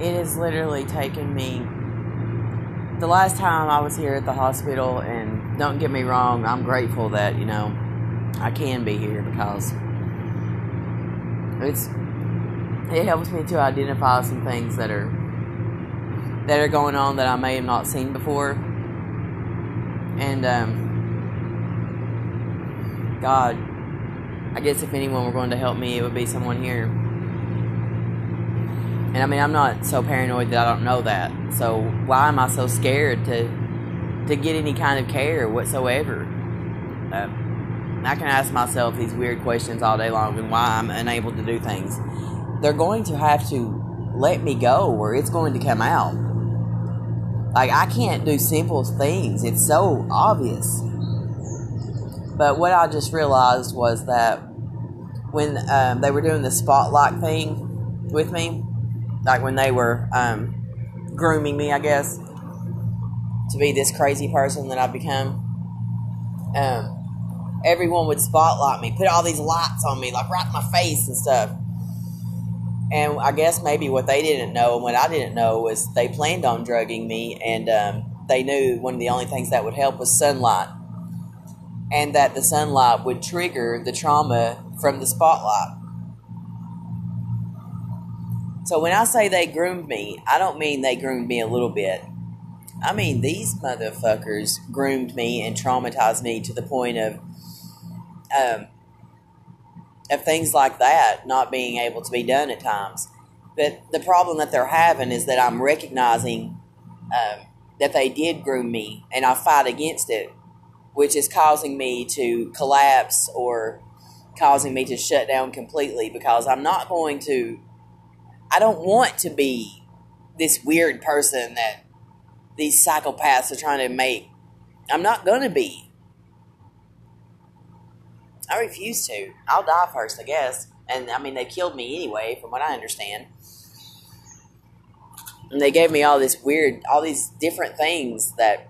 it has literally taken me. The last time I was here at the hospital, and don't get me wrong, I'm grateful that, you know, I can be here because it's it helps me to identify some things that are that are going on that I may have not seen before. And um, God, I guess if anyone were going to help me, it would be someone here. And I mean, I'm not so paranoid that I don't know that. So why am I so scared to to get any kind of care whatsoever? Uh, I can ask myself these weird questions all day long and why I'm unable to do things. They're going to have to let me go or it's going to come out. Like, I can't do simple things, it's so obvious. But what I just realized was that when um, they were doing the spotlight thing with me, like when they were um, grooming me, I guess, to be this crazy person that I've become. Um, everyone would spotlight me, put all these lights on me, like right in my face and stuff. And I guess maybe what they didn't know and what I didn't know was they planned on drugging me, and um, they knew one of the only things that would help was sunlight, and that the sunlight would trigger the trauma from the spotlight. So when I say they groomed me, I don't mean they groomed me a little bit. I mean these motherfuckers groomed me and traumatized me to the point of um, of things like that not being able to be done at times. But the problem that they're having is that I'm recognizing um, that they did groom me and I fight against it, which is causing me to collapse or causing me to shut down completely because I'm not going to, I don't want to be this weird person that these psychopaths are trying to make. I'm not going to be. I refuse to. I'll die first, I guess. And I mean, they killed me anyway, from what I understand. And they gave me all this weird, all these different things that,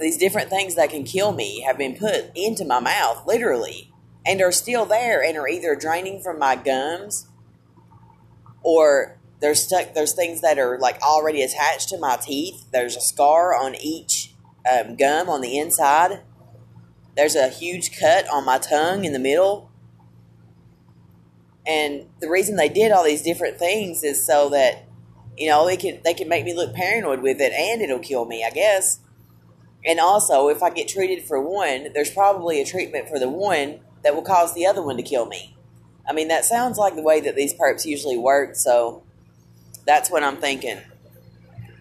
these different things that can kill me have been put into my mouth, literally, and are still there and are either draining from my gums or there's stuck, there's things that are like already attached to my teeth. There's a scar on each um, gum on the inside there's a huge cut on my tongue in the middle. And the reason they did all these different things is so that, you know, they can they can make me look paranoid with it and it'll kill me, I guess. And also, if I get treated for one, there's probably a treatment for the one that will cause the other one to kill me. I mean, that sounds like the way that these perps usually work, so that's what I'm thinking.